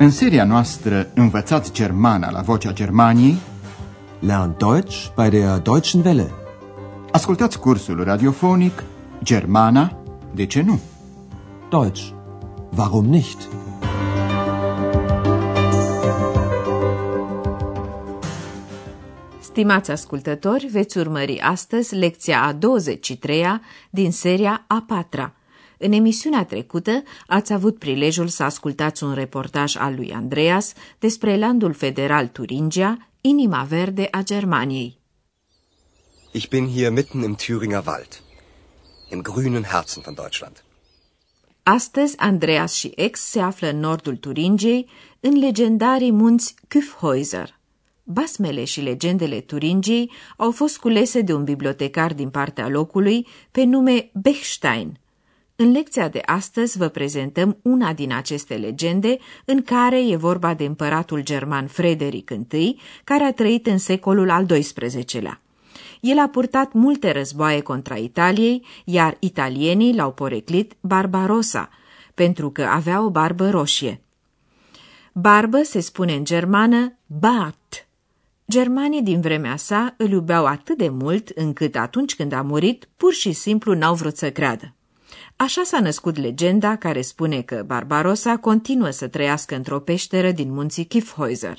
În seria noastră Învățați Germana la Vocea Germaniei Lern Deutsch bei der Deutschen Welle. Ascultați cursul radiofonic Germana, de ce nu? Deutsch. Warum nicht? Stimați ascultători, veți urmări astăzi lecția a 23-a din seria a 4 În emisiunea trecută ați avut prilejul să ascultați un reportaj al lui Andreas despre landul federal Turingia, inima verde a Germaniei. Ich bin hier mitten im Thüringer Wald, im grünen Herzen von Deutschland. Astăzi, Andreas și Ex se află în nordul Turingiei, în legendarii munți Küffhäuser. Basmele și legendele Turingiei au fost culese de un bibliotecar din partea locului pe nume Bechstein. În lecția de astăzi vă prezentăm una din aceste legende în care e vorba de împăratul german Frederic I, care a trăit în secolul al XII-lea. El a purtat multe războaie contra Italiei, iar italienii l-au poreclit Barbarossa, pentru că avea o barbă roșie. Barbă se spune în germană Bart. Germanii din vremea sa îl iubeau atât de mult încât atunci când a murit, pur și simplu n-au vrut să creadă. Așa s-a născut legenda care spune că Barbarossa continuă să trăiască într-o peșteră din munții Kifhäuser.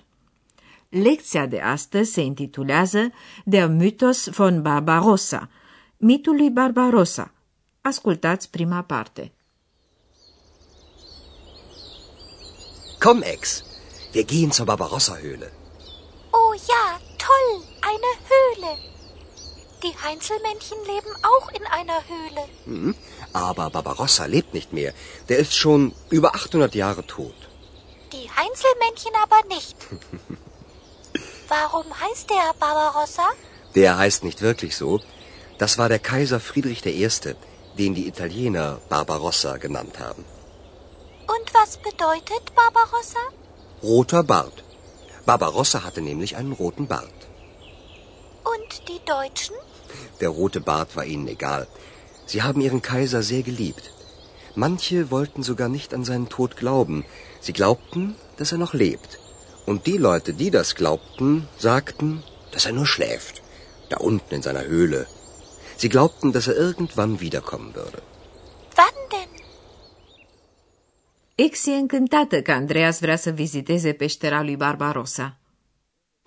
Lecția de astăzi se intitulează Der Mythos von Barbarossa, mitul lui Barbarossa. Ascultați prima parte. Komm, Ex, wir gehen zur Barbarossa-Höhle. Oh ja, toll, eine Höhle. Die Heinzelmännchen leben auch in einer Höhle. Hm, aber Barbarossa lebt nicht mehr. Der ist schon über 800 Jahre tot. Die Heinzelmännchen aber nicht. Warum heißt der Barbarossa? Der heißt nicht wirklich so. Das war der Kaiser Friedrich I., den die Italiener Barbarossa genannt haben. Und was bedeutet Barbarossa? Roter Bart. Barbarossa hatte nämlich einen roten Bart. Und die Deutschen? Der rote Bart war ihnen egal. Sie haben ihren Kaiser sehr geliebt. Manche wollten sogar nicht an seinen Tod glauben. Sie glaubten, dass er noch lebt. Und die Leute, die das glaubten, sagten, dass er nur schläft, da unten in seiner Höhle. Sie glaubten, dass er irgendwann wiederkommen würde. Wann denn? Ex e încântată că Andreas vrea să viziteze peștera lui Barbarossa.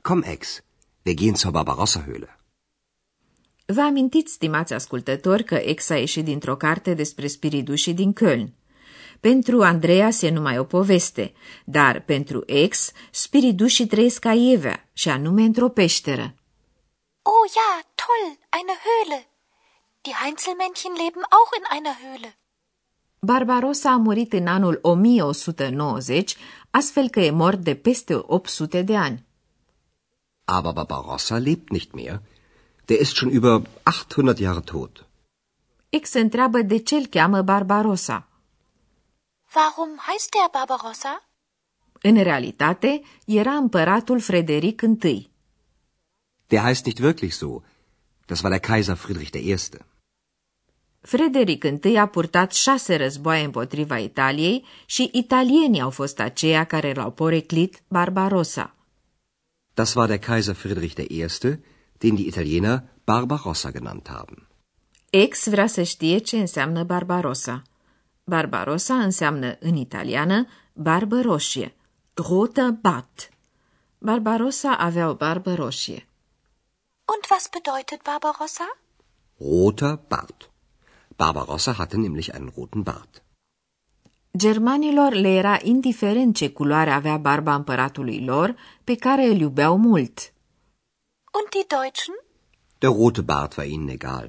Komm, Ex, wir gehen zur Barbarossa-Höhle. Vă amintiți, stimați ascultători, că Ex a ieșit dintr-o carte despre spiridușii din Köln. Pentru Andreas e numai o poveste, dar pentru Ex, spiridușii trăiesc ca Evea, și anume într-o peșteră. Oh ja, toll, eine Höhle. Die Heinzelmännchen leben auch in einer Höhle. Barbarossa a murit în anul 1190, astfel că e mort de peste 800 de ani. Aber Barbarossa lebt nicht mehr. Der ist schon über 800 Jahre tot. Ex întreabă de ce îl cheamă Barbarossa. Warum heißt der Barbarossa? În realitate, era împăratul Frederic I. Der heißt nicht wirklich so. Das war der Kaiser Friedrich I. Frederic I a purtat șase războaie împotriva Italiei și italienii au fost aceia care l-au poreclit Barbarossa. Das war der Kaiser Friedrich I., den die Italiener Barbarossa genannt haben. Ex vrea să știe ce înseamnă Barbarossa. Barbarossa înseamnă în italiană barbă roșie, rotă bat. Barbarossa avea o barbă roșie. Und was bedeutet Barbarossa? Roter Bart. Barbarossa hatte nämlich einen roten Bart. Germanilor le era indiferent ce culoare avea barba împăratului lor, pe care îl iubeau mult. Und die Deutschen? Der rote Bart war ihnen egal.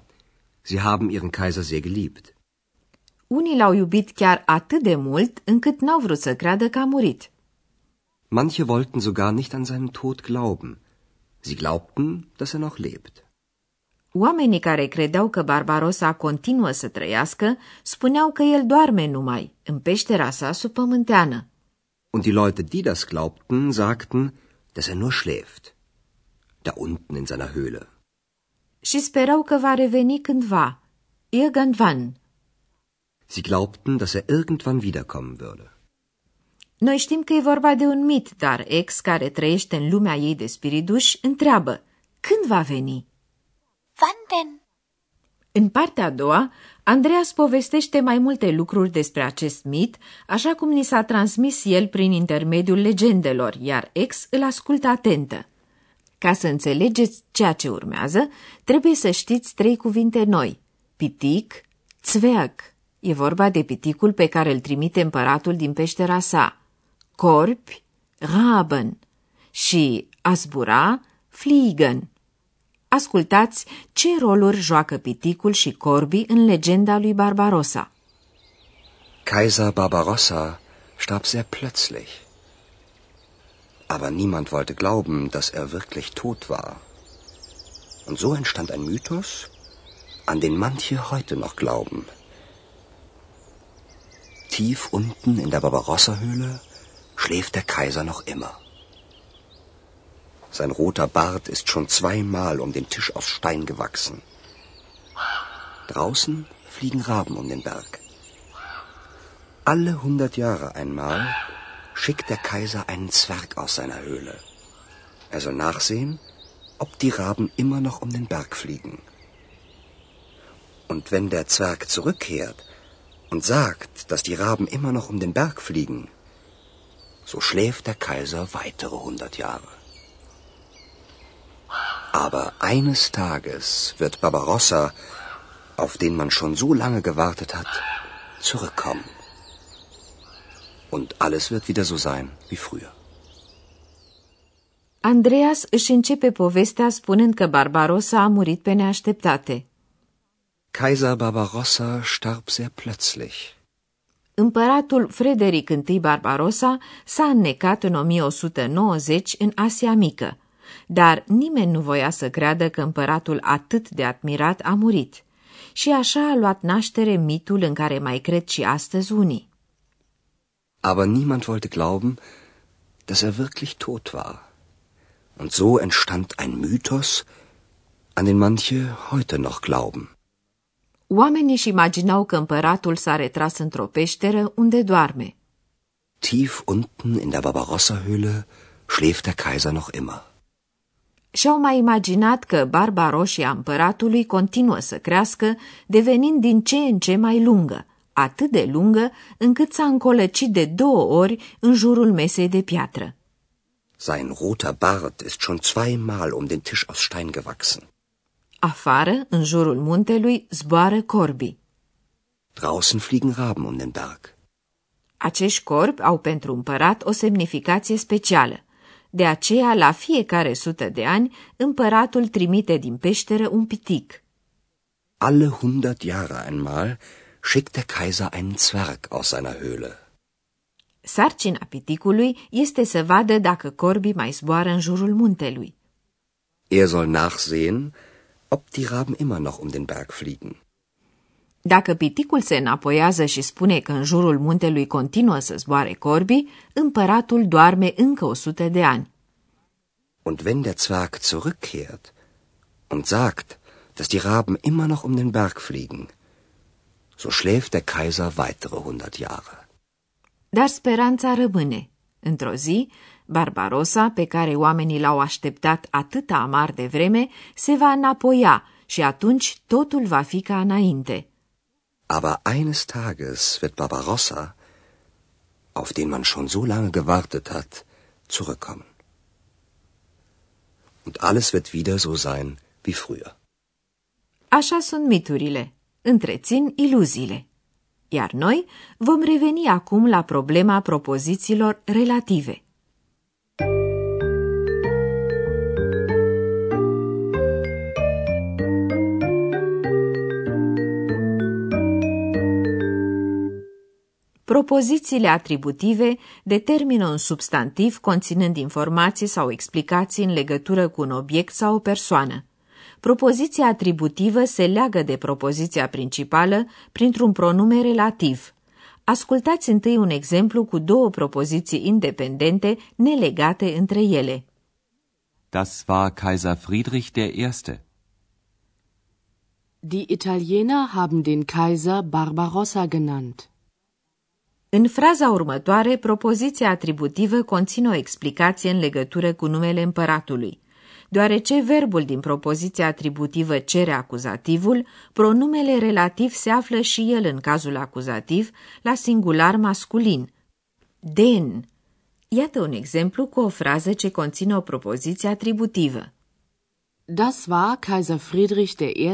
Sie haben ihren Kaiser sehr geliebt. Unii l-au iubit chiar atât de mult încât n-au vrut să creadă că a murit. Manche wollten sogar nicht an seinen Tod glauben. Sie glaubten, dass er noch lebt. Oamenii care credeau că Barbarossa continuă să trăiască spuneau că el doarme numai, în peștera sa subpământeană. Und die Leute, die das glaubten, sagten, dass er nur schläft. Da unten in seiner Höhle. Și sperau că va reveni cândva, irgendwann. Sie glaubten, dass er irgendwann wiederkommen würde. Noi știm că e vorba de un mit, dar ex care trăiește în lumea ei de spiriduși întreabă, când va veni? Wann denn? În partea a doua, Andreas povestește mai multe lucruri despre acest mit, așa cum ni s-a transmis el prin intermediul legendelor, iar ex îl ascultă atentă. Ca să înțelegeți ceea ce urmează, trebuie să știți trei cuvinte noi. Pitic, țveag. E vorba de piticul pe care îl trimite împăratul din peștera sa. Corpi, raben. Și a zbura, fliegen. Ascultați ce roluri joacă piticul și corbii în legenda lui Barbarossa. Kaiser Barbarossa starb sehr plötzlich. Aber niemand wollte glauben, dass er wirklich tot war. Und so entstand ein Mythos, an den manche heute noch glauben. Tief unten in der Barbarossa-Höhle schläft der Kaiser noch immer. Sein roter Bart ist schon zweimal um den Tisch aus Stein gewachsen. Draußen fliegen Raben um den Berg. Alle hundert Jahre einmal schickt der Kaiser einen Zwerg aus seiner Höhle. Er soll nachsehen, ob die Raben immer noch um den Berg fliegen. Und wenn der Zwerg zurückkehrt und sagt, dass die Raben immer noch um den Berg fliegen, so schläft der Kaiser weitere hundert Jahre. Aber eines Tages wird Barbarossa, auf den man schon so lange gewartet hat, zurückkommen. Und alles wird wieder so sein wie früher. Andreas își începe povestea spunând că Barbarossa a murit pe neașteptate. Kaiser Barbarossa starb sehr plötzlich. Împăratul Frederic I Barbarossa s-a înnecat în 1190 în Asia Mică, dar nimeni nu voia să creadă că împăratul atât de admirat a murit. Și așa a luat naștere mitul în care mai cred și astăzi unii. Aber niemand wollte glauben, dass er wirklich tot war. Und so entstand ein Mythos, an den manche heute noch glauben. Oamenii își imaginau că împăratul s-a retras într-o peșteră unde doarme. Tief unten in der Barbarossa-Höhle schläft der Kaiser noch immer. Și-au mai imaginat că barba roșie a împăratului continuă să crească, devenind din ce în ce mai lungă, atât de lungă încât s-a încolăcit de două ori în jurul mesei de piatră. Sein roter Bart ist schon zweimal um den Tisch aus Stein gewachsen. Afară, în jurul muntelui, zboară corbii. Draußen fliegen Raben um den Berg. Acești corbi au pentru împărat o semnificație specială. De aceea, la fiecare sută de ani, împăratul trimite din peșteră un pitic. Alle hundert Jahre einmal schickt der Kaiser einen Zwerg aus seiner Höhle. Sarcina piticului este să vadă dacă corbii mai zboară în jurul muntelui. Er soll nachsehen, ob die Raben immer noch um den Berg fliegen. Dacă piticul se înapoiază și spune că în jurul muntelui continuă să zboare corbii, împăratul doarme încă o sută de ani. Und wenn der Zwerg zurückkehrt und sagt, dass die Raben immer noch um den Berg fliegen, so schläft der Kaiser weitere hundert Jahre. Dar speranța rămâne. Într-o zi, Barbarossa, pe care oamenii l-au așteptat atâta amar de vreme, se va înapoia și atunci totul va fi ca înainte. Aber eines Tages wird Barbarossa, auf den man schon so lange gewartet hat, zurückkommen. Und alles wird wieder so sein wie früher. Așa sunt miturile. Întrețin iluziile. Iar noi vom reveni acum la problema propozițiilor relative. Propozițiile atributive determină un substantiv conținând informații sau explicații în legătură cu un obiect sau o persoană. Propoziția atributivă se leagă de propoziția principală printr-un pronume relativ. Ascultați întâi un exemplu cu două propoziții independente, nelegate între ele. Das war Kaiser Friedrich der Erste. Die Italiener haben den Kaiser Barbarossa genannt. În fraza următoare, propoziția atributivă conține o explicație în legătură cu numele împăratului. Deoarece verbul din propoziția atributivă cere acuzativul, pronumele relativ se află și el în cazul acuzativ la singular masculin. Den. Iată un exemplu cu o frază ce conține o propoziție atributivă. Das war Kaiser Friedrich I.,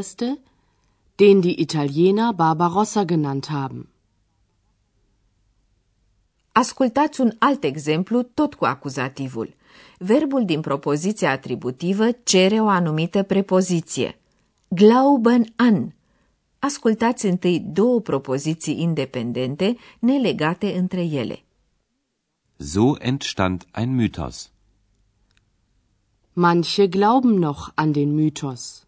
den die Italiener Barbarossa genannt haben. Ascultați un alt exemplu, tot cu acuzativul. Verbul din propoziția atributivă cere o anumită prepoziție. Glauben an. Ascultați întâi două propoziții independente, nelegate între ele. So entstand ein Mythos. Manche glauben noch an den Mythos.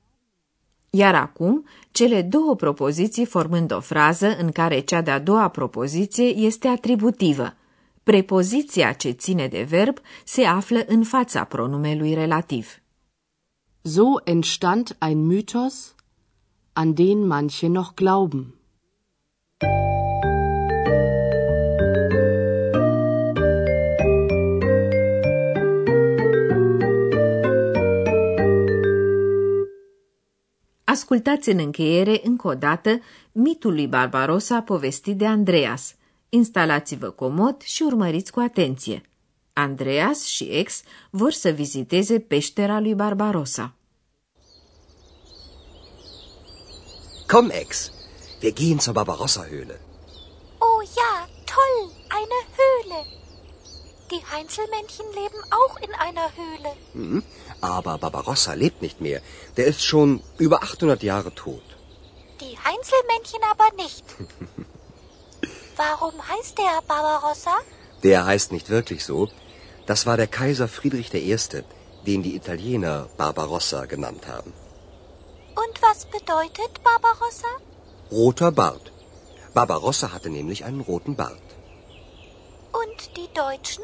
Iar acum, cele două propoziții formând o frază în care cea de-a doua propoziție este atributivă. Prepoziția ce ține de verb se află în fața pronumelui relativ. So entstand ein Mythos, an den manche noch glauben. Ascultați în încheiere încă o dată mitul lui Barbarossa povestit de Andreas. Instalați-vă comod și urmăriți cu atenție. Andreas și ex vor să viziteze peștera lui Barbarossa. Komm, Ex, wir gehen zur Barbarossa-Höhle. Oh ja, toll, eine Höhle. Die Heinzelmännchen leben auch in einer Höhle. Hm, aber Barbarossa lebt nicht mehr. Der ist schon über 800 Jahre tot. Die Heinzelmännchen aber nicht. Warum heißt der Barbarossa? Der heißt nicht wirklich so. Das war der Kaiser Friedrich I., den die Italiener Barbarossa genannt haben. Und was bedeutet Barbarossa? Roter Bart. Barbarossa hatte nämlich einen roten Bart. Und die Deutschen?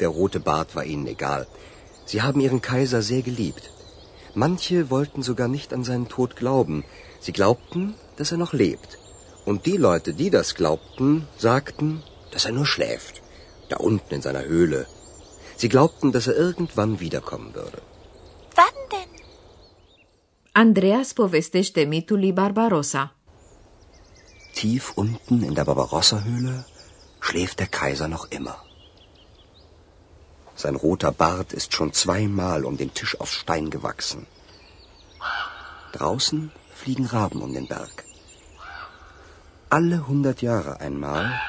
Der rote Bart war ihnen egal. Sie haben ihren Kaiser sehr geliebt. Manche wollten sogar nicht an seinen Tod glauben. Sie glaubten, dass er noch lebt. Und die Leute, die das glaubten, sagten, dass er nur schläft, da unten in seiner Höhle. Sie glaubten, dass er irgendwann wiederkommen würde. Wann denn? Andreas povestește mitul lui Barbarossa. Tief unten in der Barbarossa-Höhle schläft der Kaiser noch immer. Sein roter Bart ist schon zweimal um den Tisch aus Stein gewachsen. Draußen fliegen Raben um den Berg. Alle hundert Jahre einmal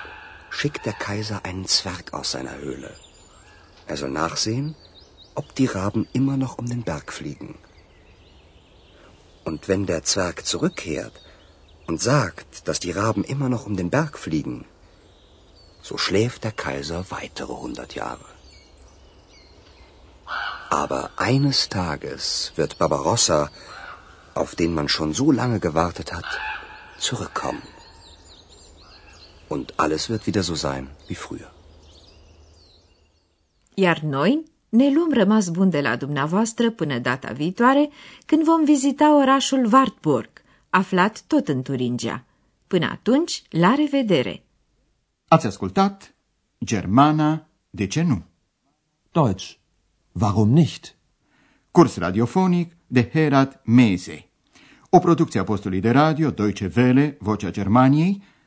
schickt der Kaiser einen Zwerg aus seiner Höhle. Er soll nachsehen, ob die Raben immer noch um den Berg fliegen. Und wenn der Zwerg zurückkehrt und sagt, dass die Raben immer noch um den Berg fliegen, so schläft der Kaiser weitere hundert Jahre. Aber eines Tages wird Barbarossa, auf den man schon so lange gewartet hat, zurückkommen. Und alles wird wieder so sein wie früher. Iar noi ne luăm rămas bun de la dumneavoastră până data viitoare, când vom vizita orașul Wartburg, aflat tot în Turingia. Până atunci, la revedere! Ați ascultat Germana, de ce nu? Deutsch. Warum nicht? Curs radiofonic de Herat Mese. O producție a postului de radio Deutsche Welle, Vocea Germaniei,